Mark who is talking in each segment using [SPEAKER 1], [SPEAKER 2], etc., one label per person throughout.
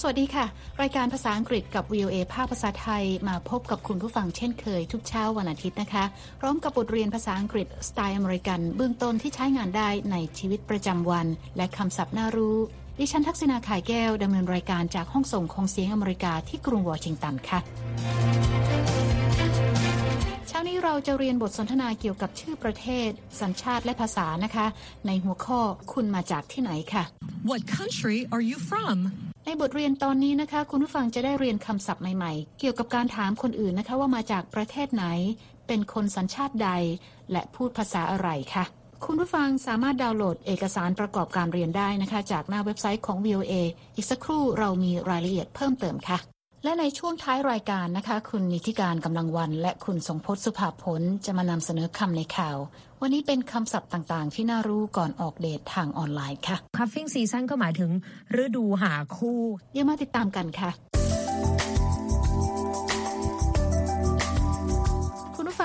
[SPEAKER 1] สวัสดีค่ะ รายการภาษาอังกฤษกับ VOA ภาคภาษาไทยมาพบกับคุณผู้ฟังเช่นเคยทุกเช้าวันอาทิตย์นะคะ พร้อมกับบทเรียนภาษาอังกฤษสไตล์อเมริกัน เบื้องต้นที่ใช้งานได้ในชีวิตประจำวัน และคำศัพท์น่ารู้ ดิฉันทักษณาขายแก้วดำเนินรายการจากห้องส่งของเสียงอเมริกาที่กรุงวอชิงตันค่ะเช้านี้เราจะเรียนบทสนทนาเกี่ยวกับชื่อประเทศ สัญชาติและภาษานะคะ ในหัวข้อคุณมาจากที่ไหนค่ะ
[SPEAKER 2] What country are you from?
[SPEAKER 1] ในบทเรียนตอนนี้นะคะ คุณผู้ฟังจะได้เรียนคำศัพท์ใหม่ๆ เกี่ยวกับการถามคนอื่นนะคะ ว่ามาจากประเทศไหน เป็นคนสัญชาติใด และพูดภาษาอะไรค่ะ คุณผู้ฟังสามารถดาวน์โหลดเอกสารประกอบการเรียนได้นะคะ จากหน้าเว็บไซต์ของ VOA อีกสักครู่เรามีรายละเอียดเพิ่มเติมค่ะ และในช่วงท้ายรายการนะคะ คุณนิติการกำลังวัน และคุณสงพจน์สุภาผลจะมานำเสนอคำในข่าว วันนี้เป็นคำศัพท์ต่างๆ ที่น่ารู้ก่อนออกเดททางออนไลน์ค่ะ
[SPEAKER 2] Cuffing season ก็หมายถึงฤดูหาคู่
[SPEAKER 1] เดี๋ยวมาติดตามกันค่ะ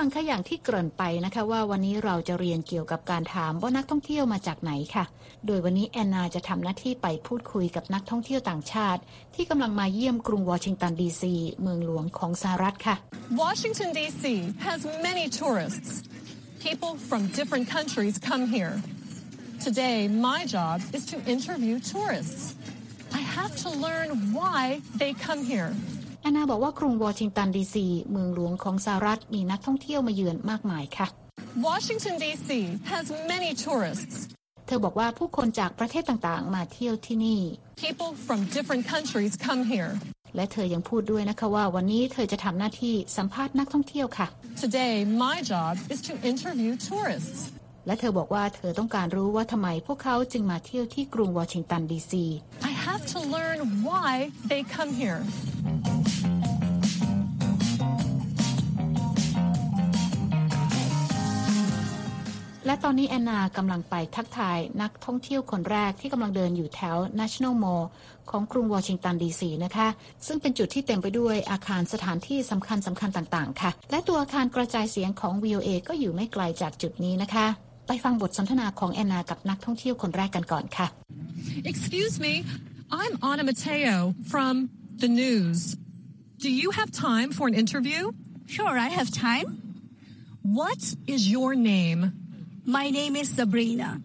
[SPEAKER 1] ฟังคะอย่างที่เกริ่นไปนะคะ ว่าวันนี้เราจะเรียนเกี่ยวกับการถามว่านักท่องเที่ยวมาจากไหนค่ะ โดยวันนี้แอนนาจะทำหน้าที่ไปพูดคุยกับนักท่องเที่ยวต่างชาติ ที่กำลังมาเยี่ยมกรุงวอชิงตันดีซีเมืองหลวงของสหรัฐค่ะ
[SPEAKER 3] Washington, D.C. has many tourists. People from different countries come here. Today, my job is to interview tourists. I have to learn why they come here.
[SPEAKER 1] แอนนาบอกว่ากรุงวอชิงตันดีซีเมืองหลวงของสหรัฐมีนักท่องเที่ยวมาเยือนมากมายค่ะ
[SPEAKER 3] Washington, D.C. has many tourists.
[SPEAKER 1] เธอบอกว่าผู้คนจากประเทศต่างๆ มาเที่ยวที่นี่
[SPEAKER 3] People from different countries come here.
[SPEAKER 1] และเธอยังพูดด้วยนะคะว่าวันนี้เธอจะทำหน้าที่สัมภาษณ์นักท่องเที่ยวค่ะ
[SPEAKER 3] Today, my job is to interview tourists.
[SPEAKER 1] และเธอบอกว่าเธอต้องการรู้ว่าทำไมพวกเขาจึงมาเที่ยวที่กรุงวอชิงตันดีซี
[SPEAKER 3] I have to learn why they come here.
[SPEAKER 1] และตอนนี้แอนนากำลังไปทักทายนักท่องเที่ยวคนแรกที่กำลังเดินอยู่แถว National Mall ของกรุงวอชิงตันดีซีนะคะ ซึ่งเป็นจุดที่เต็มไปด้วยอาคารสถานที่สำคัญสำคัญต่างๆ ค่ะ และตัวอาคารกระจายเสียงของ VOA ก็อยู่ไม่ไกลจากจุดนี้นะคะ ไปฟังบทสนทนาของแอนนากับนักท่องเที่ยวคนแรกกันก่อนค่ะ
[SPEAKER 3] Excuse me, I'm Anna Mateo from the news. Do you have time for an interview?
[SPEAKER 4] Sure, I have time.
[SPEAKER 3] What is your name?
[SPEAKER 4] My name is Sabrina.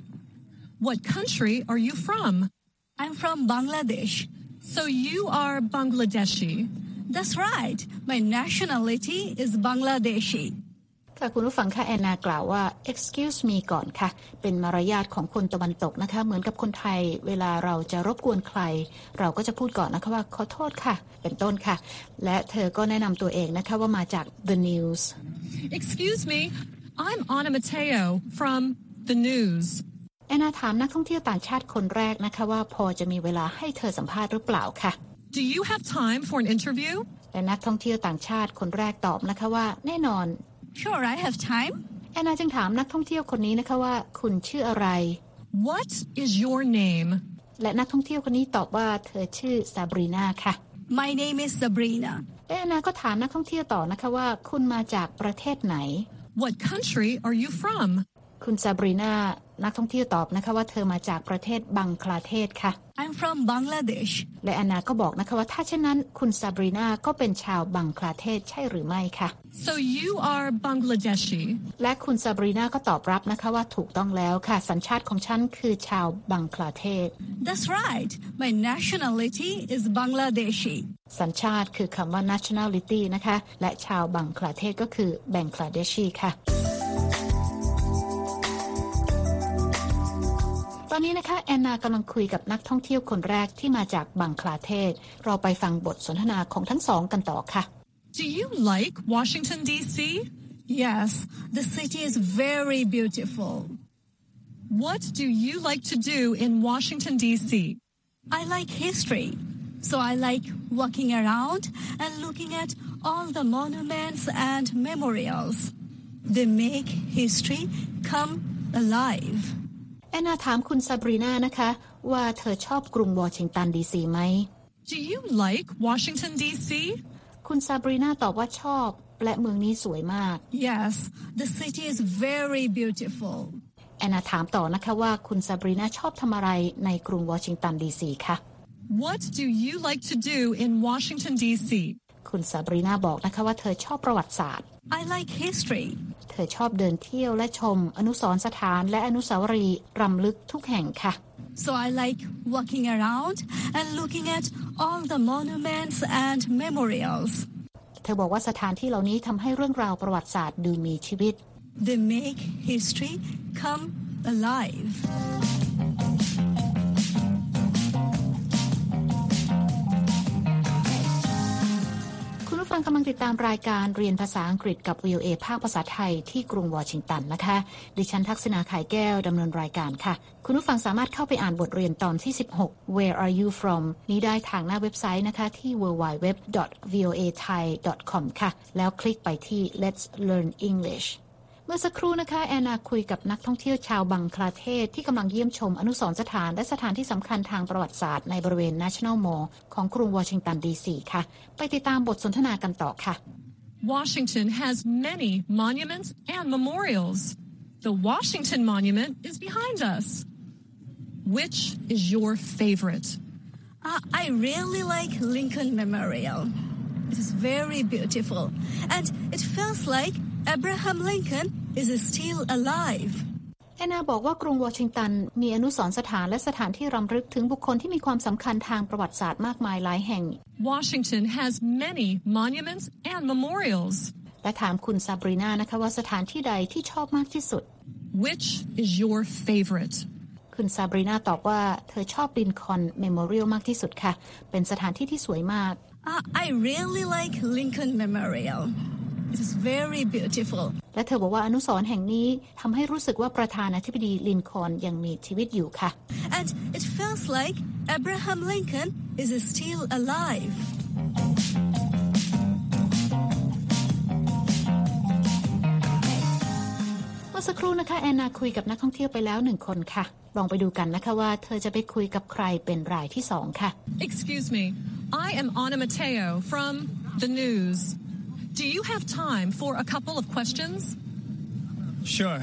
[SPEAKER 3] What country are you from?
[SPEAKER 4] I'm from Bangladesh.
[SPEAKER 3] So you are Bangladeshi.
[SPEAKER 4] That's right. My nationality is Bangladeshi.
[SPEAKER 1] ค่ะคุณผู้ฟังค่ะแอนนากล่าวว่า excuse me ก่อนค่ะ เป็นมารยาทของคนตะวันตกนะคะ เหมือนกับคนไทย เวลาเราจะรบกวนใคร เราก็จะพูดก่อนนะคะว่าขอโทษค่ะ เป็นต้นค่ะ และเธอก็แนะนำตัวเองนะคะว่ามาจาก the news
[SPEAKER 3] Excuse me, I'm Anna Mateo from the news.
[SPEAKER 1] แอนนาถามนักท่องเที่ยวต่างชาติคนแรกนะคะว่าพอจะมีเวลาให้เธอสัมภาษณ์หรือเปล่าค่ะ
[SPEAKER 3] Do you have time for an interview?
[SPEAKER 1] และนักท่องเที่ยวต่างชาติคนแรกตอบนะคะว่า แน่นอน
[SPEAKER 4] Sure, I have time.
[SPEAKER 1] แอนนาจึงถามนักท่องเที่ยวคนนี้นะคะว่า คุณชื่ออะไร
[SPEAKER 3] What is your name?
[SPEAKER 1] และนักท่องเที่ยวคนนี้ตอบว่าเธอชื่อซาบรีนาค่ะ
[SPEAKER 4] My name is Sabrina.
[SPEAKER 1] และแอนนาก็ถามนักท่องเที่ยวต่อนะคะว่า คุณมาจากประเทศไหน
[SPEAKER 3] What country are you from?
[SPEAKER 1] คุณซาบรีนานักท่องเที่ยวตอบนะคะว่าเธอมาจากประเทศบังคลาเทศค่ะ
[SPEAKER 4] I'm from Bangladesh.
[SPEAKER 1] และแอนนาก็บอกนะคะว่าถ้าเช่นนั้นคุณซาบรีนาก็เป็นชาวบังคลาเทศใช่หรือไม่ค่ะ
[SPEAKER 3] So you are Bangladeshi.
[SPEAKER 1] และคุณซาบรีนาก็ตอบรับนะคะว่าถูกต้องแล้วค่ะ สัญชาติของฉันคือชาวบังคลาเทศ
[SPEAKER 4] That's right. My nationality is Bangladeshi.
[SPEAKER 1] สัญชาติคือคำว่า nationality นะคะ และชาวบังคลาเทศก็คือบังคลาเดชีค่ะ อนนี้นะคะแอนนากำลังคุยกับนักท่องเที่ยวคนแรกที่มาจากบังคลาเทศ เราไปฟังบทสนทนาของทั้งสองกันต่อค่ะ
[SPEAKER 3] Do you like Washington, D.C.?
[SPEAKER 4] Yes, the city is very beautiful.
[SPEAKER 3] What do you like to do in Washington, D.C.?
[SPEAKER 4] I like history. So I like walking around and looking at all the monuments and memorials. They make history come alive.
[SPEAKER 1] แอนนาถามคุณซาบรีนานะคะ ว่าเธอชอบกรุงวอชิงตันดีซีไหม
[SPEAKER 3] Do you like Washington, D.C.?
[SPEAKER 1] คุณซาบรีนาตอบว่าชอบ และเมืองนี้สวยมาก
[SPEAKER 4] Yes, the city is very beautiful.
[SPEAKER 1] แอนนาถามต่อนะคะว่าคุณซาบรีนาชอบทำอะไรในกรุงวอชิงตันดีซีคะ
[SPEAKER 3] What do you like to do in Washington, D.C.?
[SPEAKER 1] คุณซาบรีนาบอกนะคะว่าเธอชอบประวัติศาสตร์
[SPEAKER 4] I like history.
[SPEAKER 1] เธอชอบเดินเที่ยวและชม อนุสรณ์สถานและอนุสาวรีย์รำลึกทุกแห่งค่ะ
[SPEAKER 4] So I like walking around and looking at all the monuments and memorials.
[SPEAKER 1] เธอบอกว่าสถานที่เหล่านี้ทำให้เรื่องราวประวัติศาสตร์ดูมีชีวิต
[SPEAKER 4] They make history come alive.
[SPEAKER 1] ฟังกำลังติดตามรายการเรียนภาษาอังกฤษกับ VOA ภาคภาษาไทยที่กรุงวอชิงตันนะคะ ดิฉันทักษณาขายแก้วดำเนินรายการค่ะ คุณผู้ฟังสามารถเข้าไปอ่านบทเรียนตอนที่ 16 Where are you from นี้ได้ทางหน้าเว็บไซต์นะคะที่ www.voathai.com ค่ะ แล้วคลิกไปที่ Let's Learn English เมื่อสักครู่นะคะแอนนาคุยกับนักท่องเที่ยวชาวบังคลาเทศที่กำลังเยี่ยมชมอนุสรณ์สถานและสถานที่สำคัญทางประวัติศาสตร์ในบริเวณ National Mall ของกรุงวอชิงตันดีซีค่ะ ไปติดตามบทสนทนากันต่อค่ะ
[SPEAKER 3] Washington has many monuments and memorials. The Washington Monument is behind us. Which is your favorite?
[SPEAKER 4] Uh, I really like Lincoln Memorial. It is very beautiful, and it feels like Abraham Lincoln is still alive.
[SPEAKER 1] แอนนาบอกว่ากรุงวอชิงตัน มีอนุสรณ์สถานและสถานที่รำลึกถึงบุคคลที่มีความสำคัญทางประวัติศาสตร์มากมายหลายแห่ง
[SPEAKER 3] Washington has many monuments and memorials.
[SPEAKER 1] และถามคุณซาบรีนานะคะว่าสถานที่ใดที่ชอบมากที่สุด
[SPEAKER 3] Which is your favorite?
[SPEAKER 1] คุณซาบรีนาตอบว่าเธอชอบ Lincoln Memorial มากที่สุดค่ะ เป็นสถานที่ที่สวยมาก
[SPEAKER 4] Uh, I really like Lincoln Memorial. It is very beautiful.
[SPEAKER 1] และเธอบอกว่าอนุสรณ์แห่งนี้ทำให้รู้สึกว่าประธานาธิบดีลินคอล์นยังมีชีวิตอยู่ค่ะ
[SPEAKER 4] And it feels like Abraham Lincoln is still alive.
[SPEAKER 1] เมื่อสักครู่นะคะแอนนาคุยกับนักท่องเที่ยวไปแล้วหนึ่งคนค่ะ ลองไปดูกันนะคะว่าเธอจะไปคุยกับใครเป็นรายที่สองค่ะ
[SPEAKER 3] Excuse me, I am Anna Mateo from the news. Do you have time for a couple of questions?
[SPEAKER 5] Sure.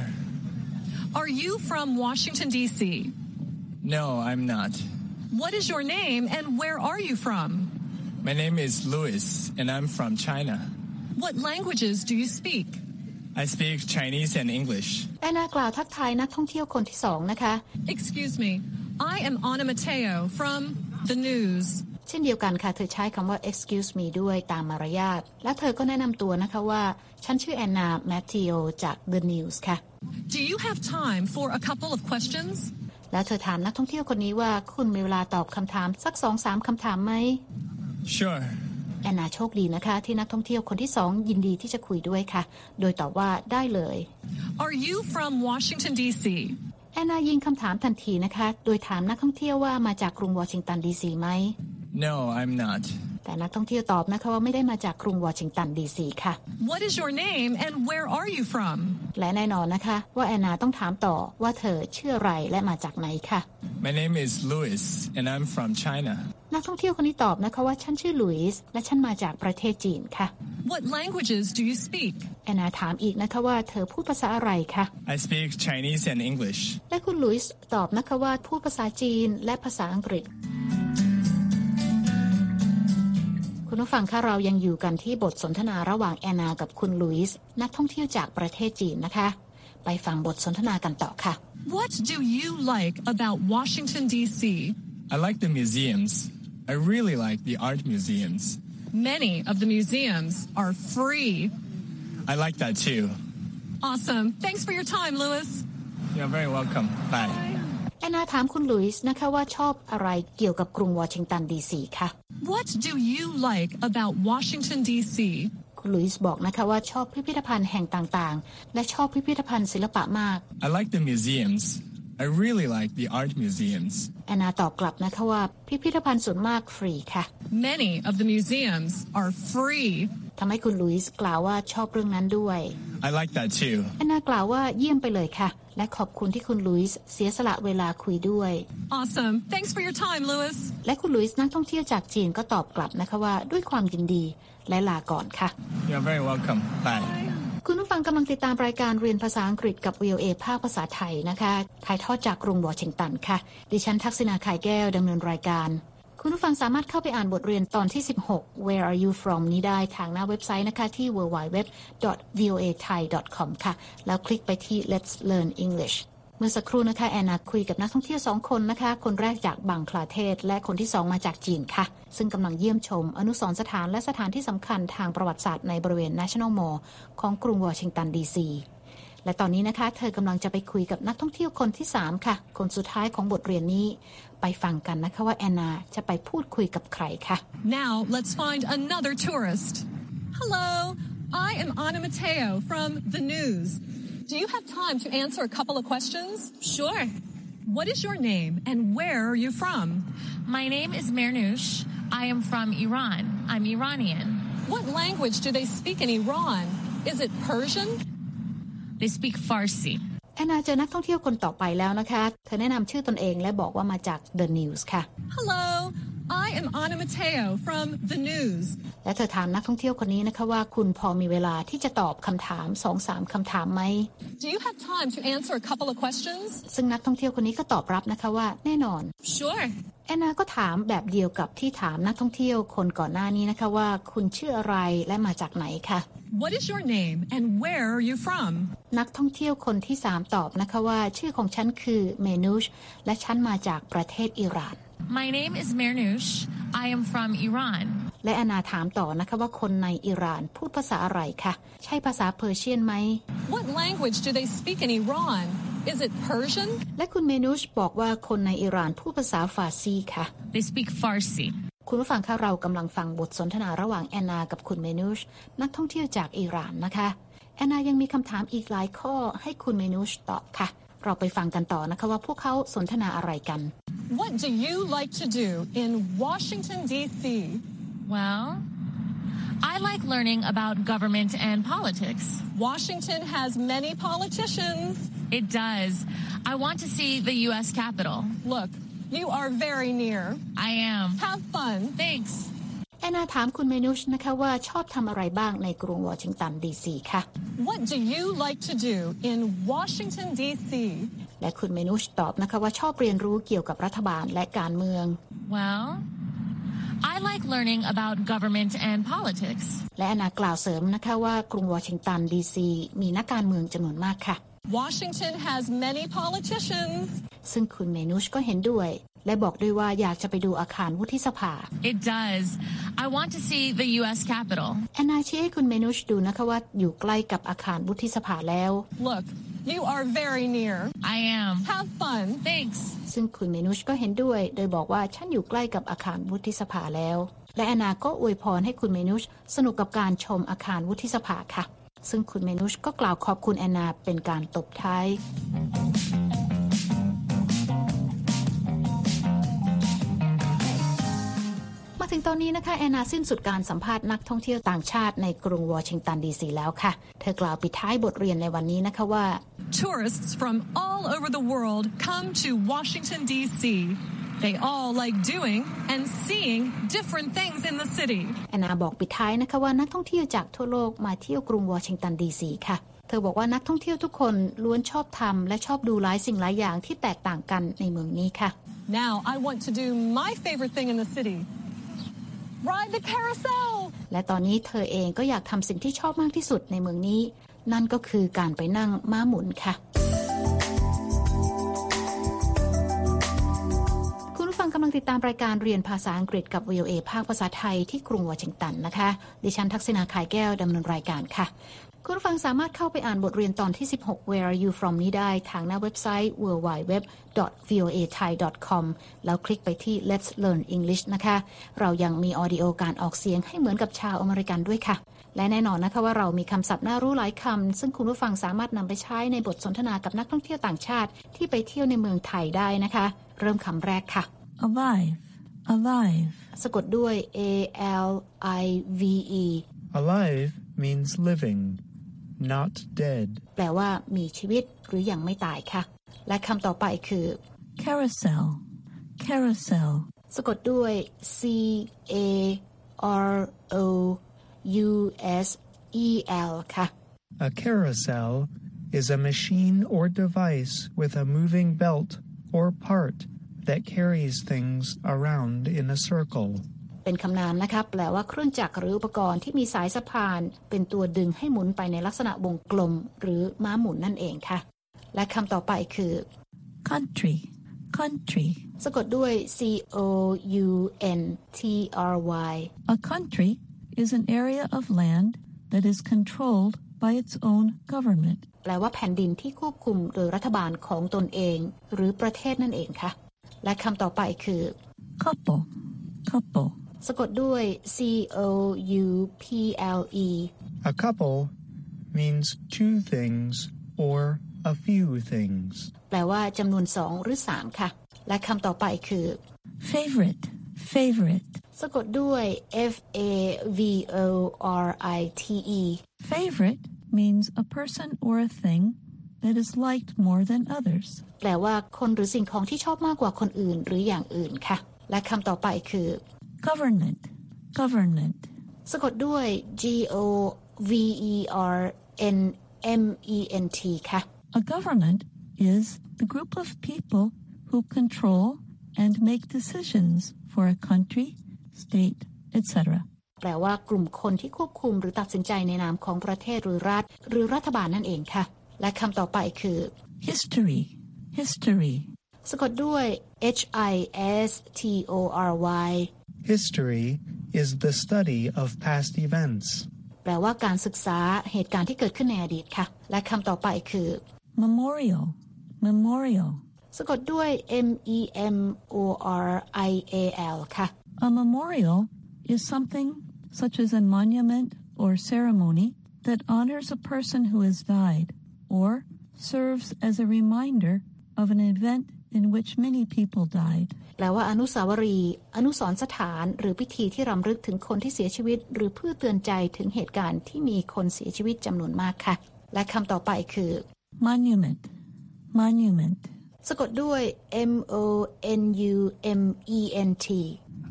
[SPEAKER 3] Are you from Washington, D.C.?
[SPEAKER 5] No, I'm not.
[SPEAKER 3] What is your name and where are you from?
[SPEAKER 5] My name is Louis, and I'm from China.
[SPEAKER 3] What languages do you speak?
[SPEAKER 5] I speak Chinese and English.
[SPEAKER 1] แอนนากล่าวทักทายนักท่องเที่ยวคนที่สองนะคะ
[SPEAKER 3] Excuse me, I am Anna Mateo from the news.
[SPEAKER 1] เช่นเดียวกันค่ะ เธอใช้คำว่า excuse me ด้วยตามมารยาท และเธอก็แนะนำตัวนะคะว่า ฉันชื่อแอนนาแมทธิโอจาก The News ค่ะ
[SPEAKER 3] Do you have time for a couple of questions?
[SPEAKER 1] แล้วเธอถามนักท่องเที่ยวคนนี้ว่าคุณมีเวลาตอบคำถามสักสองสามคำถามไหม
[SPEAKER 5] Sure.
[SPEAKER 1] แอนนาโชคดีนะคะ ที่นักท่องเที่ยวคนที่สองยินดีที่จะคุยด้วยค่ะ โดยตอบว่าได้เลย
[SPEAKER 3] Are you from Washington, D.C.?
[SPEAKER 1] แอนนายิงคำถามทันทีนะคะ โดยถามนักท่องเที่ยวว่ามาจากกรุงวอชิงตันดีซีไหม
[SPEAKER 5] No, I'm not.
[SPEAKER 1] แต่นักท่องเที่ยวตอบนะคะว่าไม่ได้มาจากกรุงวอชิงตันดีซีค่ะ
[SPEAKER 3] What is your name and where are you from?
[SPEAKER 1] และแน่นอนนะคะว่าแอนนาต้องถามต่อว่าเธอชื่ออะไรและมาจากไหนค่ะ
[SPEAKER 5] My name is Louis, and I'm from China.
[SPEAKER 1] นักท่องเที่ยวคนนี้ตอบนะคะว่าฉันชื่อหลุยส์และฉันมาจากประเทศจีนค่ะ
[SPEAKER 3] What languages do you speak?
[SPEAKER 1] แอนนาถามอีกนะคะว่าเธอพูดภาษาอะไรคะ
[SPEAKER 5] I speak Chinese and English.
[SPEAKER 1] และคุณหลุยส์ตอบนะคะว่าพูดภาษาจีนและภาษาอังกฤษ คุณผู้ฟังคะเรายังอยู่กันที่บทสนทนาระหว่างแอนนากับคุณหลุยส์นักท่องเที่ยวจากประเทศจีนนะคะ ไปฟังบทสนทนากันต่อค่ะ
[SPEAKER 3] What do you like about Washington, D.C.?
[SPEAKER 5] I like the museums. I really like the art museums.
[SPEAKER 3] Many of the museums are free.
[SPEAKER 5] I like that too.
[SPEAKER 3] Awesome. Thanks for your time, Louis.
[SPEAKER 5] You're very welcome. Bye.
[SPEAKER 1] แอนนาถามคุณหลุยส์นะคะว่าชอบอะไรเกี่ยวกับกรุงวอชิงตันดีซีคะ
[SPEAKER 3] What do you like about Washington, D.C.?
[SPEAKER 1] คุณหลุยส์บอกนะคะว่าชอบพิพิธภัณฑ์แห่งต่างๆ และชอบพิพิธภัณฑ์ศิลปะมาก
[SPEAKER 5] I like the museums. I really like the art museums.
[SPEAKER 1] แอนนาตอบกลับนะคะว่าพิพิธภัณฑ์ส่วนมากฟรีค่ะ
[SPEAKER 3] Many of the museums are free.
[SPEAKER 1] ทำให้คุณหลุยส์กล่าวว่าชอบเรื่องนั้นด้วย
[SPEAKER 5] I like that too.
[SPEAKER 1] แอนนากล่าวว่าเยี่ยมไปเลยค่ะ และขอบคุณที่คุณหลุยส์เสียสละเวลาคุยด้วย
[SPEAKER 3] Awesome. Thanks for your time, Louis.
[SPEAKER 1] และคุณหลุยส์นักท่องเที่ยวจากจีนก็ตอบกลับนะคะว่าด้วยความยินดีและลาก่อนค่ะ
[SPEAKER 5] You're very welcome. Bye.
[SPEAKER 1] คุณผู้ฟังกำลังติดตามรายการเรียนภาษาอังกฤษกับ VOA ภาคภาษาไทยนะคะ ถ่ายทอดจากกรุงวอชิงตันค่ะ ดิฉันทักษณาขายแก้วดำเนินรายการ คุณผู้ฟังสามารถเข้าไปอ่านบทเรียนตอนที่ 16 Where are you from นี้ได้ทางหน้าเว็บไซต์นะคะที่ www.voathai.com ค่ะ แล้วคลิกไปที่ Let's Learn English เมื่อสักครู่นะคะแอนนาคุยกับนักท่องเที่ยวสองคนนะคะ คนแรกจากบังคลาเทศ และคนที่สองมาจากจีนค่ะ ซึ่งกำลังเยี่ยมชม อนุสรณ์สถานและสถานที่สำคัญทางประวัติศาสตร์ในบริเวณ National Mall ของกรุงวอชิงตันดีซี และตอนนี้นะคะ เธอกำลังจะไปคุยกับนักท่องเที่ยวคนที่ 3 ค่ะ คนสุดท้ายของบทเรียนนี้ ไปฟังกันนะคะว่าแอนนาจะไปพูดคุยกับใครค่ะ
[SPEAKER 3] Now let's find another tourist. Hello, I am Ana Mateo from The News. Do you have time to answer a couple of questions?
[SPEAKER 6] Sure.
[SPEAKER 3] What is your name and where are you from?
[SPEAKER 6] My name is Mernoush. I am from Iran. I'm Iranian.
[SPEAKER 3] What language do they speak in Iran? Is it Persian?
[SPEAKER 6] They speak Farsi.
[SPEAKER 1] แอนนาเจอนักท่องเที่ยวคนต่อไปแล้วนะคะ เธอแนะนำชื่อตนเองและบอกว่ามาจาก The News ค่ะ
[SPEAKER 3] Hello, I am Ana Mateo from The News.
[SPEAKER 1] และเธอถามนักท่องเที่ยวคนนี้นะคะว่าคุณพอมีเวลาที่จะตอบคำถามสองสามคำถามไหม
[SPEAKER 3] Do you have time to answer a couple of questions?
[SPEAKER 1] ซึ่งนักท่องเที่ยวคนนี้ก็ตอบรับนะคะว่าแน่นอน
[SPEAKER 6] Sure.
[SPEAKER 1] แอนนาก็ถามแบบเดียวกับที่ถามนักท่องเที่ยวคนก่อนหน้านี้นะคะว่าคุณชื่ออะไรและมาจากไหนค่ะ
[SPEAKER 3] What is your name and where are you from?
[SPEAKER 1] นักท่องเที่ยวคนที่สามตอบนะคะว่า ชื่อของฉันคือเมนูชและฉันมาจากประเทศอิหร่าน
[SPEAKER 6] My name is Mernoush. I am from Iran.
[SPEAKER 1] และแอนนาถามต่อนะคะว่าคนในอิหร่านพูดภาษาอะไรคะใช่ภาษาเพอร์เชียนไหม
[SPEAKER 3] What language do they speak in Iran? Is it Persian?
[SPEAKER 1] และคุณเมนูชบอกว่าคนในอิหร่านพูดภาษาฟาร์ซีค่ะ
[SPEAKER 6] They speak Farsi.
[SPEAKER 1] คุณผู้ฟังคะเรากำลังฟังบทสนทนาระหว่างแอนนากับคุณเมนูชนักท่องเที่ยวจากอิหร่านนะคะ แอนนายังมีคำถามอีกหลายข้อให้คุณเมนูชตอบค่ะ เราไปฟังกันต่อนะคะว่าพวกเขาสนทนาอะไรกัน
[SPEAKER 3] What do you like to do in Washington, D.C.?
[SPEAKER 6] Well, I like learning about government and politics.
[SPEAKER 3] Washington has many politicians.
[SPEAKER 6] It does. I want to see the U.S. Capitol.
[SPEAKER 3] Look, you are very near.
[SPEAKER 6] I am.
[SPEAKER 3] Have fun.
[SPEAKER 6] Thanks.
[SPEAKER 1] แอนนาถามคุณเมนูชนะคะว่าชอบทำอะไรบ้างในกรุงวอชิงตันดีซีค่ะ
[SPEAKER 3] What do you like to do in Washington, D.C.?
[SPEAKER 1] และคุณเมนูชตอบนะคะว่าชอบเรียนรู้เกี่ยวกับรัฐบาลและการเมือง
[SPEAKER 6] Well, I like learning about government and politics.
[SPEAKER 1] และแอนนากล่าวเสริมนะคะว่ากรุงวอชิงตันดีซีมีนักการเมืองจำนวนมากค่ะ
[SPEAKER 3] Washington has many politicians.
[SPEAKER 1] ซึ่งคุณเมนูชก็เห็นด้วย และบอกด้วยว่าอยากจะไปดูอาคารวุฒิสภา
[SPEAKER 6] It does. I want to see the U.S. Capitol.
[SPEAKER 1] แอนนาชี้ให้คุณเมนูชดูนะคะว่าอยู่ใกล้กับอาคารวุฒิสภาแล้ว
[SPEAKER 3] Look, you are very near.
[SPEAKER 6] I am.
[SPEAKER 3] Have fun.
[SPEAKER 6] Thanks.
[SPEAKER 1] ซึ่งคุณเมนูชก็เห็นด้วย โดยบอกว่าฉันอยู่ใกล้กับอาคารวุฒิสภาแล้ว และแอนนาก็อวยพรให้คุณเมนูชสนุกกับการชมอาคารวุฒิสภาค่ะ ซึ่งคุณเมนูชก็กล่าวขอบคุณแอนนาเป็นการตบท้ายมาถึงตอนนี้นะคะแอนนาสิ้นสุดการสัมภาษณ์นักท่องเที่ยวต่างชาติในกรุงวอชิงตันดีซีแล้วค่ะ เธอกล่าวปิดท้ายบทเรียนในวันนี้นะคะว่า
[SPEAKER 3] Tourists from all over the world come to Washington, D.C. They all like doing and seeing different things in the city.
[SPEAKER 1] แอนนาบอกปิดท้ายนะคะว่านักท่องเที่ยวจากทั่วโลกมาเที่ยวกรุงวอชิงตันดีซีค่ะ เธอบอกว่านักท่องเที่ยวทุกคนล้วนชอบทำและชอบดูหลายสิ่งหลายอย่างที่แตกต่างกันในเมืองนี้ค่ะ
[SPEAKER 3] Now I want to do my favorite thing in the city. Ride the carousel.
[SPEAKER 1] และตอนนี้เธอเองก็อยากทำสิ่งที่ชอบมากที่สุดในเมืองนี้ นั่นก็คือการไปนั่งม้าหมุนค่ะ กำลังติดตามรายการเรียนภาษาอังกฤษกับ VOA ภาคภาษาไทยที่กรุงวอชิงตันนะคะ ดิฉันทักษณาขายแก้วดำเนินรายการค่ะ คุณผู้ฟังสามารถเข้าไปอ่านบทเรียนตอนที่ 16 Where are you from นี้ได้ทางหน้าเว็บไซต์ www.voathai.com แล้วคลิกไปที่ Let's Learn English นะคะ เรายังมี audio การออกเสียงให้เหมือนกับชาวอเมริกันด้วยค่ะและแน่นอนนะคะว่าเรามีคำศัพท์น่ารู้หลายคำ ซึ่งคุณผู้ฟังสามารถนำไปใช้ในบทสนทนากับนักท่องเที่ยวต่างชาติ ที่ไปเที่ยวในเมืองไทยได้นะคะ เริ่มคำแรกค่ะ
[SPEAKER 4] Alive, alive.
[SPEAKER 1] สะกดด้วย A L I V E
[SPEAKER 5] Alive means living, not dead.
[SPEAKER 1] แปลว่ามีชีวิตหรือยังไม่ตายค่ะ และคำต่อไปคือ
[SPEAKER 4] Carousel, carousel.
[SPEAKER 1] สะกดด้วย C A R O U S E L ค่ะ
[SPEAKER 5] A carousel is a machine or device with a moving belt or part
[SPEAKER 7] that carries things around in a circle.
[SPEAKER 1] เป็นคำนามนะคะแปลว่าเครื่องจักรหรืออุปกรณ์ที่มีสายสะพาน เป็นตัวดึงให้หมุนไปในลักษณะวงกลม หรือม้าหมุนนั่นเองค่ะ และคำต่อไปคือ
[SPEAKER 8] country, country.
[SPEAKER 1] สะกดด้วย c o u n t r y
[SPEAKER 8] A country is an area of land that is controlled by its own government.
[SPEAKER 1] แปลว่าแผ่นดินที่ควบคุมโดยรัฐบาลของตนเอง หรือประเทศนั่นเองค่ะ และคำต่อไปคือ
[SPEAKER 8] couple, couple.
[SPEAKER 1] สะกดด้วย c o u p l e
[SPEAKER 7] A couple means two things or a few things.
[SPEAKER 1] แปลว่าจำนวนสองหรือสามค่ะ และคำต่อไปคือ
[SPEAKER 8] favorite, favorite.
[SPEAKER 1] สะกดด้วย f a v o r i t e
[SPEAKER 8] Favorite means a person or a thing that is liked more than others.
[SPEAKER 1] แปลว่าคนหรือสิ่งของที่ชอบมากกว่าคนอื่นหรืออย่างอื่นค่ะ และคำต่อไปคือ
[SPEAKER 8] Government, government.
[SPEAKER 1] สะกดด้วย g o v e r n m e n t ค่ะ
[SPEAKER 8] A government is the group of people who control and make decisions for a country, state, etc.
[SPEAKER 1] แปลว่ากลุ่มคนที่ควบคุมหรือตัดสินใจในนามของประเทศหรือรัฐ หรือรัฐบาลนั่นเองค่ะ และคำต่อไปคือ
[SPEAKER 8] History, history.
[SPEAKER 1] สะกดด้วย h i s t o r y
[SPEAKER 7] History is the study of past events.
[SPEAKER 1] แปลว่าการศึกษาเหตุการณ์ที่เกิดขึ้นในอดีตค่ะ และคำต่อไปคือ
[SPEAKER 8] Memorial, memorial.
[SPEAKER 1] สะกดด้วย m e m o r i a l ค่ะ
[SPEAKER 8] A memorial is something such as a monument or ceremony that honors a person who has died or serves as a reminder of an event in which many people died.
[SPEAKER 1] แปลว่าอนุสาวรีย์อนุสรณ์สถาน หรือพิธีที่รำลึกถึงคนที่เสียชีวิต หรือเพื่อเตือนใจถึงเหตุการณ์ที่มีคนเสียชีวิตจำนวนมากค่ะ และคำต่อไปคือ
[SPEAKER 8] Monument, monument.
[SPEAKER 1] สะกดด้วย m o n u m e n t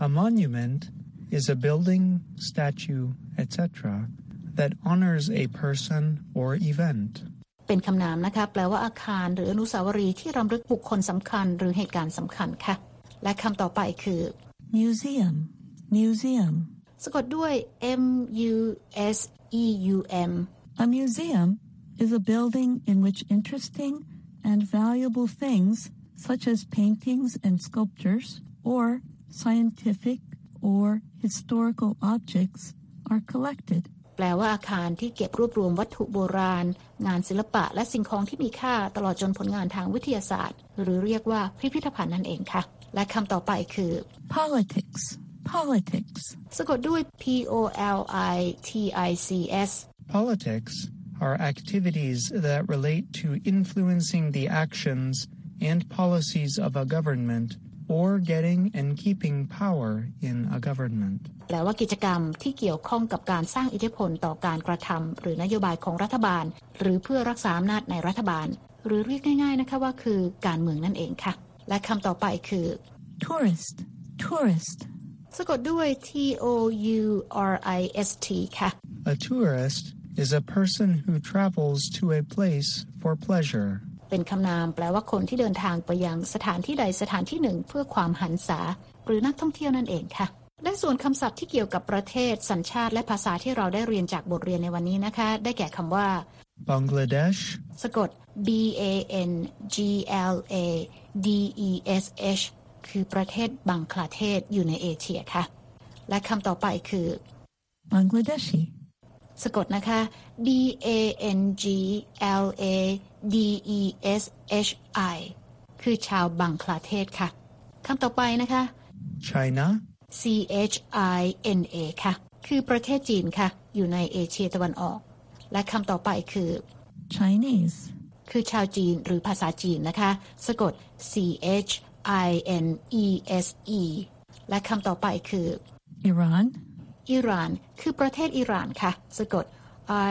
[SPEAKER 7] A monument is a building, statue, etc., that honors a person or event.
[SPEAKER 1] เป็นคำนามนะคะแปลว่าอาคารหรืออนุสาวรีย์ที่รำลึกบุคคลสำคัญ หรือเหตุการณ์สำคัญค่ะ และคำต่อไปคือ
[SPEAKER 8] Museum, museum.
[SPEAKER 1] สะกดด้วย m u s e u m
[SPEAKER 8] A museum is a building in which interesting and valuable things, such as paintings and sculptures, or scientific or historical objects, are collected.
[SPEAKER 1] แปลว่าอาคารที่เก็บรวบรวมวัตถุโบราณ งานศิลปะและสิ่งของที่มีค่าตลอดจนผลงานทางวิทยาศาสตร์ หรือเรียกว่าพิพิธภัณฑ์นั่นเองค่ะ และคำต่อไปคือ
[SPEAKER 8] Politics, politics.
[SPEAKER 1] สะกดด้วย p o l i t i c s
[SPEAKER 7] Politics are activities that relate to influencing the actions and policies of a government or getting and keeping power in a government.
[SPEAKER 1] แปลว่ากิจกรรมที่เกี่ยวข้องกับการสร้างอิทธิพลต่อการกระทำหรือนโยบายของรัฐบาล หรือเพื่อรักษาอำนาจในรัฐบาล หรือเรียกง่ายๆนะคะว่าคือการเมืองนั่นเองค่ะ และคำต่อไปคือ
[SPEAKER 8] Tourist, tourist.
[SPEAKER 1] สะกดด้วย t o u r i s t ค่ะ
[SPEAKER 7] A tourist is a person who travels to a place for pleasure.
[SPEAKER 1] เป็นคำนามแปลว่าคนที่เดินทางไปยังสถานที่ใดสถานที่หนึ่ง เพื่อความหันษา หรือนักท่องเที่ยวนั่นเองค่ะและส่วนคำศัพท์ที่เกี่ยวกับประเทศ สัญชาติและภาษาที่เราได้เรียนจากบทเรียนในวันนี้นะคะ ได้แก่คำว่า
[SPEAKER 7] Bangladesh,
[SPEAKER 1] สะกด B A N G L A D E S H คือประเทศบังคลาเทศอยู่ในเอเชียค่ะ และคำต่อไปคือ
[SPEAKER 8] Bangladeshi,
[SPEAKER 1] สะกดนะคะ B A N G L A D E S H I คือชาวบังคลาเทศค่ะคำต่อไปนะคะ
[SPEAKER 7] China,
[SPEAKER 1] C H I N A ค่ะ คือประเทศจีนค่ะ อยู่ในเอเชียตะวันออก และคำต่อไปคือ
[SPEAKER 8] Chinese,
[SPEAKER 1] คือชาวจีนหรือภาษาจีนนะคะ สะกด C H I N E S E และคำต่อไปคือ
[SPEAKER 8] Iran,
[SPEAKER 1] อิหร่าน คือประเทศอิหร่านค่ะ สะกด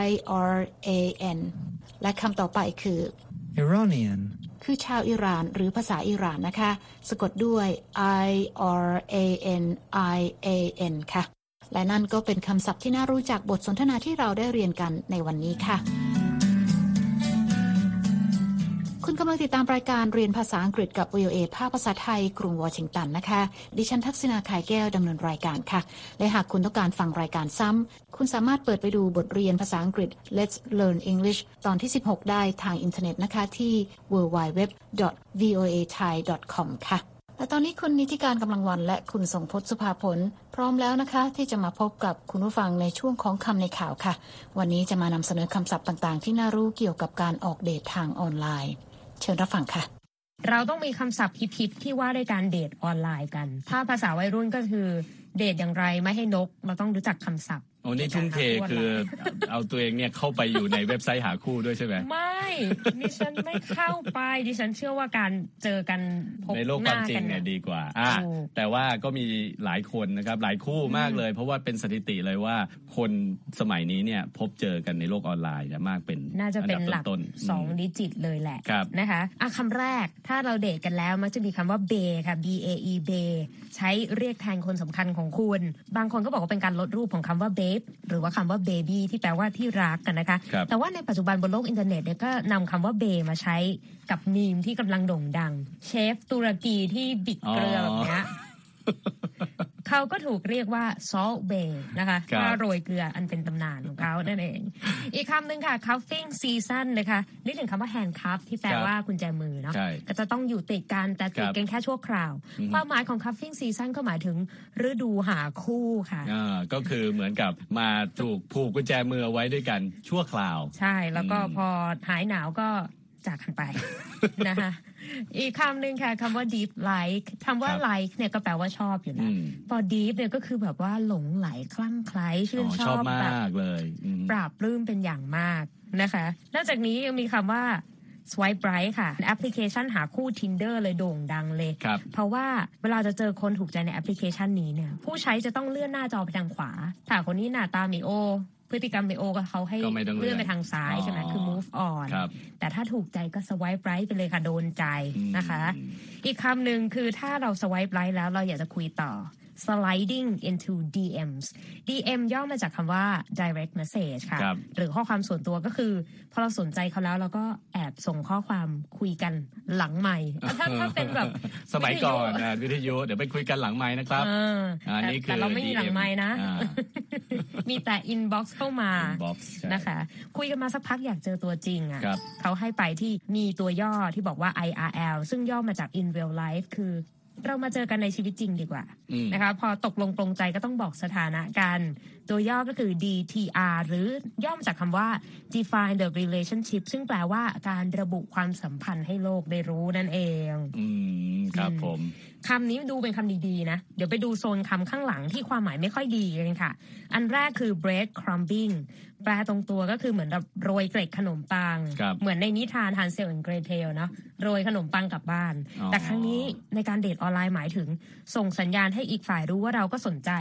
[SPEAKER 1] I R A N และคำต่อไปคือ
[SPEAKER 7] Iranian,
[SPEAKER 1] คือชาวอิหร่านหรือภาษาอิหร่านนะคะ สะกดด้วย I R A N I A N ค่ะ และนั่นก็เป็นคำศัพท์ที่น่ารู้จักบทสนทนาที่เราได้เรียนกันในวันนี้ค่ะ กำลังติดตามรายการเรียนภาษาอังกฤษกับ VOA ภาคภาษาไทย กรุงวอชิงตันนะคะ ดิฉันทักษณาขายแก้วดำเนินรายการค่ะ และหากคุณต้องการฟังรายการซ้ำ คุณสามารถเปิดไปดูบทเรียนภาษาอังกฤษ Let's Learn English ตอนที่ 16 ได้ทางอินเทอร์เน็ตนะคะที่ www.voathai.com ค่ะและตอนนี้คุณนิติการกำลังวันและคุณสงพจน์สุภาผล พร้อมแล้วนะคะ ที่จะมาพบกับคุณผู้ฟังในช่วงของคำในข่าวค่ะ วันนี้จะมานำเสนอคำศัพท์ต่างๆ ที่น่ารู้เกี่ยวกับการออกเดททางออนไลน์ เชิญรับฟังค่ะ
[SPEAKER 2] เราต้องมีคำศัพท์ฮิตๆที่ว่าด้วยการเดทออนไลน์กัน ถ้าภาษาวัยรุ่นก็คือเดทอย่างไรไม่ให้นก เราต้องรู้จักคำศัพท์
[SPEAKER 9] โอ้นี่ทุ่มเทคือเอาตัวเองเนี่ยเข้าไปอยู่ในเว็บไซต์หาคู่ด้วยใช่ไหม
[SPEAKER 2] ไม่ดิฉันไม่เข้าไปดิฉันเชื่อว่าการเจอกันพบ
[SPEAKER 9] ในโลก
[SPEAKER 2] ห
[SPEAKER 9] ความ
[SPEAKER 2] น้า
[SPEAKER 9] จริ
[SPEAKER 2] กั
[SPEAKER 9] ง
[SPEAKER 2] น
[SPEAKER 9] เนี่ย
[SPEAKER 2] เนี่ย
[SPEAKER 9] ดีกว่าอะ
[SPEAKER 2] ถูก
[SPEAKER 9] แต่ว่าก็มีหลายคนนะครับ หลายคู่มากเลย เพราะว่าเป็นสถิติเลยว่าคนสมัยนี้เนี่ยพบเจอกันในโลกออนไลน์เนี่ยมากเป็น
[SPEAKER 2] น่าจะเป็น
[SPEAKER 9] อันดับ
[SPEAKER 2] หลัก
[SPEAKER 9] ต้นๆ
[SPEAKER 2] สอง digit เลยแหละ
[SPEAKER 9] ครับ
[SPEAKER 2] นะคะอะคำแรกถ้าเราเดทกันแล้วมักจะมีคำว่า bae ค่ะ B A E bae ใช้เรียกแทนคนสำคัญของคุณ บางคนก็บอกว่าเป็นการลดรูปของคำว่าเบ e หรือว่าคำว่า baby ที่แปลว่าที่รักกันนะคะ
[SPEAKER 9] ครับ
[SPEAKER 2] แต่ว่าในปัจจุบันบนโลกอินเทอร์เน็ตเนี่ยก็นำคำว่า bae มาใช้กับมีมที่กำลังโด่งดัง เชฟตุรกีที่บิดเกลือแบบเนี้ย เขาก็ถูกเรียกว่า salt bay นะคะ
[SPEAKER 9] ครับ
[SPEAKER 2] ถ้าโรยเกลืออันเป็นตำนานของเขานั่นเอง อีกคำหนึ่งค่ะ cuffing season นะคะนึกถึงคำว่า handcuff ที่แปลว่ากุญแจมือเนาะ
[SPEAKER 9] ใช่
[SPEAKER 2] ก็จะต้องอยู่ติดกันแต่ติด
[SPEAKER 9] ครับ
[SPEAKER 2] กันแค่ชั่วคราว
[SPEAKER 9] อือฮึ
[SPEAKER 2] ความหมายของ cuffing season ก็หมายถึงฤดูหาคู่ค่ะ
[SPEAKER 9] อ่าก็คือเหมือนกับมาถูกผูกกุญแจมือเอาไว้ด้วยกันชั่วคราว
[SPEAKER 2] ใช่แล้วก็
[SPEAKER 9] อืม
[SPEAKER 2] พอหายหนาวก็ จากกันไปนะคะอีกคำหนึ่งค่ะคำว่า deep like คำว่า like เนี่ยก็แปลว่าชอบอยู่
[SPEAKER 9] อื
[SPEAKER 2] แล้ว
[SPEAKER 9] ม
[SPEAKER 2] พอ deep เนี่ยก็คือแบบว่าหลงไหลคลั่งไคล้ชื่
[SPEAKER 9] อ๋
[SPEAKER 2] น
[SPEAKER 9] อ
[SPEAKER 2] ช
[SPEAKER 9] ช
[SPEAKER 2] อ
[SPEAKER 9] อบบ
[SPEAKER 2] แบบ
[SPEAKER 9] มากเลยอืม
[SPEAKER 2] ปราบปลื้มเป็นอย่างมากนะคะนอกจากนี้ยังมีคำว่า swipe right ค่ะแอปพลิเคชันหาคู่ Tinder เลยโด่งดังเลย
[SPEAKER 9] ครับ
[SPEAKER 2] เพราะว่าเวลาจะเจอคนถูกใจในแอปพลิเคชันนี้เนี่ย ผู้ใช้จะต้องเลื่อนหน้าจอไปทางขวา ถ้าคนนี้หน้าตาไม่โอ พฤติกรรมไม่โอก็เขาให้
[SPEAKER 9] ก็ไม่ต้องเลื่
[SPEAKER 2] เลื่
[SPEAKER 9] อ
[SPEAKER 2] อนนไปทางซ้ายใช่ไหม
[SPEAKER 9] อ๋อ
[SPEAKER 2] คือ move on
[SPEAKER 9] ครับ
[SPEAKER 2] แต่ถ้าถูกใจก็ swipe right ไปเลยค่ะ โดนใจนะคะ
[SPEAKER 9] อืม
[SPEAKER 2] อีกคำหนึ่งคือถ้าเรา swipe right แล้วเราอยากจะคุยต่อ sliding into DMs DM ย่อมาจากคำว่า direct message ค่ะ
[SPEAKER 9] ครับ
[SPEAKER 2] หรือข้อความส่วนตัวก็คือ พอเราสนใจเขาแล้วเราก็แอบส่งข้อความคุยกันหลังใหม่ถ้าถ้าเป็นแบบ
[SPEAKER 9] สมัยก่อน
[SPEAKER 2] วิทยุ
[SPEAKER 9] นะวิทยุเดี๋ยวไปคุยกันหลังไม้นะครับ
[SPEAKER 2] เออ
[SPEAKER 9] อัน
[SPEAKER 2] แต่
[SPEAKER 9] นี้คือ
[SPEAKER 2] แต่เราไม่มีหลัง
[SPEAKER 9] DM
[SPEAKER 2] ไม้นะ
[SPEAKER 9] อ่า
[SPEAKER 2] มีแต่ inbox เข้ามา
[SPEAKER 9] inbox ใช่
[SPEAKER 2] นะคะ คุยกันมาสักพักอยากเจอตัวจริงอะ
[SPEAKER 9] ครับ
[SPEAKER 2] เขาให้ไปที่มีตัวย่อที่บอกว่า IRL ซึ่งย่อมาจาก in real life คือ เรามาเจอกันในชีวิตจริงดีกว่า
[SPEAKER 9] อืม
[SPEAKER 2] นะคะ พอตกลงปรงใจก็ต้องบอกสถานะกัน ตัวย่อก็คือ DTR หรือย่อมาจากคำว่า define the relationship ซึ่งแปลว่าการระบุความสัมพันธ์ให้โลกได้รู้นั่นเอง
[SPEAKER 9] อืม ครับผม
[SPEAKER 2] คำนี้ดูเป็นคำดีๆนะ เดี๋ยวไปดูโซนคำข้างหลังที่ความหมายไม่ค่อยดีกันค่ะ อันแรกคือ bread crumbing แปลตรงตัวก็คือเหมือนแบบโรยเกล็ดขนมปัง
[SPEAKER 9] ครับ
[SPEAKER 2] เหมือนในนิทานฮันเซลและเกรเทลเนาะโรยขนมปังกลับบ้าน
[SPEAKER 9] อ๋อ
[SPEAKER 2] แต่ครั้งนี้ในการเดทออนไลน์หมายถึง ส่งสัญญาณให้อีกฝ่ายรู้ว่าเราก็สนใจ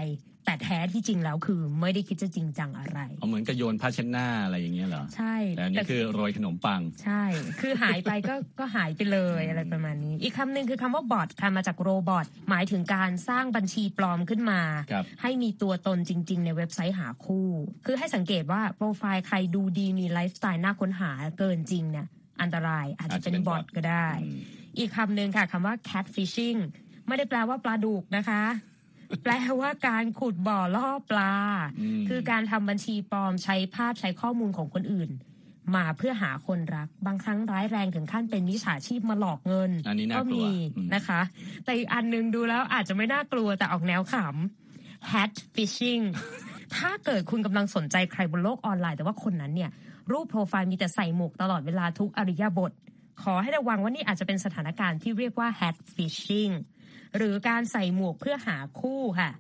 [SPEAKER 2] แต่แท้ที่จริงแล้วคือไม่ได้คิดจะจริงจังอะไร
[SPEAKER 9] เอาเหมือนกับโยนผ้าเช็ดหน้าอะไรอย่างเงี้ยเหรอ
[SPEAKER 2] ใช่
[SPEAKER 9] แต่อันนี้คือโรยขนมปัง
[SPEAKER 2] ใช่ คือหายไปก็ก็หายไปเลยอะไรประมาณนี้ อีกคำหนึ่งคือคำว่า bot ค่ะมาจาก robot หมายถึงการสร้างบัญชีปลอมขึ้นมา
[SPEAKER 9] ครับ
[SPEAKER 2] ให้มีตัวตนจริง ๆ ในเว็บไซต์หาคู่ คือให้สังเกตว่าโปรไฟล์ใครดูดีมีไลฟ์สไตล์น่าค้นหาเกินจริงเนี่ยอันตรายอาจจะเป็น bot ก็ได้
[SPEAKER 9] อืม
[SPEAKER 2] อีกคำหนึ่งค่ะคำว่า catfishing ไม่ได้แปลว่าปลาดุกนะคะ แปลว่าการขุดบ่อล่อปลา
[SPEAKER 9] อืม
[SPEAKER 2] คือการทำบัญชีปลอมใช้ภาพใช้ข้อมูลของคนอื่น มาเพื่อหาคนรัก บางครั้งร้ายแรงถึงขั้นเป็นมิจฉาชีพมาหลอกเงิน
[SPEAKER 9] อันนี้น่ากลัว
[SPEAKER 2] ก็มี
[SPEAKER 9] อืม
[SPEAKER 2] นะคะ แต่อีกอันหนึงดูแล้วอาจจะไม่น่ากลัวแต่ออกแนวขำ hat fishing ถ้าเกิดคุณกำลังสนใจใครบนโลกออนไลน์แต่ว่าคนนั้นเนี่ย รูปโปรไฟล์มีแต่ใส่หมวกตลอดเวลาทุกอริยบท ขอให้ระวังว่านี่อาจจะเป็นสถานการณ์ที่เรียกว่า hat fishing หรือการใส่หมวกเพื่อหาคู่ค่ะ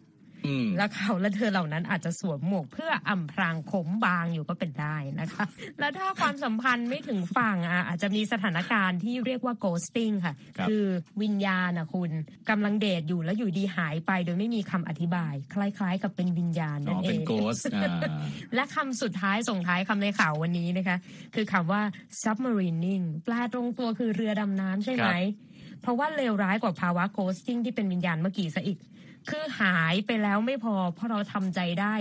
[SPEAKER 9] อืม
[SPEAKER 2] แล้วเขาและเธอเหล่านั้นอาจจะสวมหมวกเพื่ออำพรางผมบางอยู่ก็เป็นได้นะคะ แล้วถ้าความสัมพันธ์ไม่ถึงฝั่งอะอาจจะมีสถานการณ์ที่เรียกว่า ghosting ค่ะ
[SPEAKER 9] ครับ
[SPEAKER 2] อวิญญาณนะคุณกำลังเดทอยู่แล้วอยู่ดีหายไปโดยไม่มีคำอธิบาย คล้าย ๆ กับเป็นวิญญาณ
[SPEAKER 9] อ๋
[SPEAKER 2] นั่
[SPEAKER 9] อน
[SPEAKER 2] เอ
[SPEAKER 9] เป็น
[SPEAKER 2] ง
[SPEAKER 9] โกสอ่า
[SPEAKER 2] และคำสุดท้ายส่งท้ายคำในข่าววันนี้นะคะ คือคำว่า submarining แปลตรงตัวคือเรือดำน้ำใช่ไหม
[SPEAKER 9] ครับ
[SPEAKER 2] เพราะว่าเลวร้ายกว่าภาวะโกสติ้งที่เป็นวิญญาณเมื่อกี้ซะอีก คือหายไปแล้วไม่พอเพราะเราทำใจได้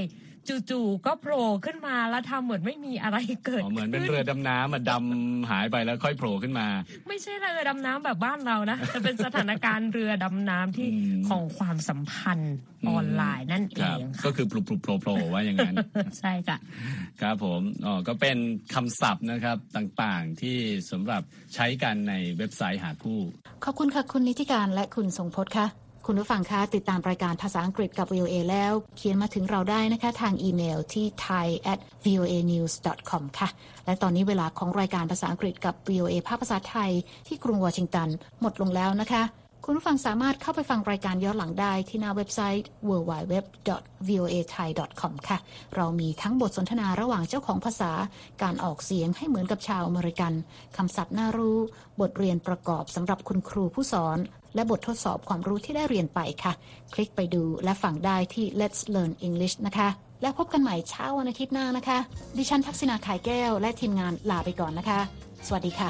[SPEAKER 2] จู่ๆก็โผล่ขึ้นมาแล้วทำเหมือนไม่มีอะไรเกิด
[SPEAKER 9] อ๋อเหมือนเป็น
[SPEAKER 2] ขึ้
[SPEAKER 9] เรือดำน้ำมาดำหายไปแล้วค่อยโผล่ขึ้นมา
[SPEAKER 2] ไม่ใช่เรือดำน้ำแบบบ้านเรานะแต่เป็นสถานการณ์เรือดำน้ำที่
[SPEAKER 9] อืม
[SPEAKER 2] ของความสัมพันธ์ออนไลน์นั่นเอ
[SPEAKER 9] ครับ
[SPEAKER 2] ง
[SPEAKER 9] ก็คือปลุกปลุกโผล่โผล่ว่าอย่างนั้น
[SPEAKER 2] ใช่ค่ะ
[SPEAKER 9] ครับผมอ๋อก็เป็นคำศัพท์นะครับต่างๆที่สำหรับใช้กันในเว็บไซต์หาคู่
[SPEAKER 1] ขอบคุณค่ะคุณนิติการและคุณทรงพจน์ค่ะ คุณผู้ฟังคะติดตามรายการภาษาอังกฤษกับ VOA แล้ว เขียนมาถึงเราได้นะคะทางอีเมลที่ thai at voa news com ค่ะ และตอนนี้เวลาของรายการภาษาอังกฤษกับ VOA ภาคภาษาไทยที่กรุงวอชิงตันหมดลงแล้วนะคะ คุณผู้ฟังสามารถเข้าไปฟังรายการย้อนหลังได้ที่หน้าเว็บไซต์ www.voathai.com ค่ะ เรามีทั้งบทสนทนาระหว่างเจ้าของภาษา การออกเสียงให้เหมือนกับชาวอเมริกันคำศัพท์น่ารู้ บทเรียนประกอบสำหรับคุณครูผู้สอน และบททดสอบความรู้ที่ได้เรียนไปค่ะ คลิกไปดูและฟังได้ที่ Let's Learn English นะคะ แล้วพบกันใหม่เช้าวันอาทิตย์หน้านะคะ ดิฉันทักษณาขายแก้ว และทีมงานลาไปก่อนนะคะ สวัสดีค่ะ